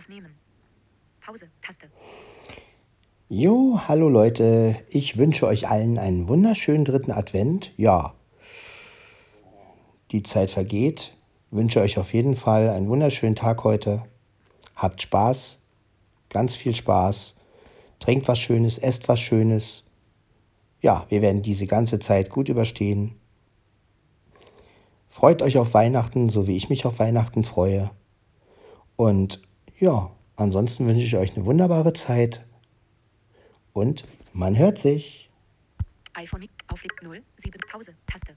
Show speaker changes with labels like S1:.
S1: Aufnehmen. Pause. Taste.
S2: Jo, hallo Leute, ich wünsche euch allen einen wunderschönen dritten Advent. Ja, die Zeit vergeht. Wünsche euch auf jeden Fall einen wunderschönen Tag heute. Habt Spaß, ganz viel Spaß. Trinkt was Schönes, esst was Schönes. Ja, wir werden diese ganze Zeit gut überstehen. Freut euch auf Weihnachten, so wie ich mich auf Weihnachten freue. Und ja, ansonsten wünsche ich euch eine wunderbare Zeit. Und man hört sich.
S1: iPhone auf 0, 7 Pause. Taste.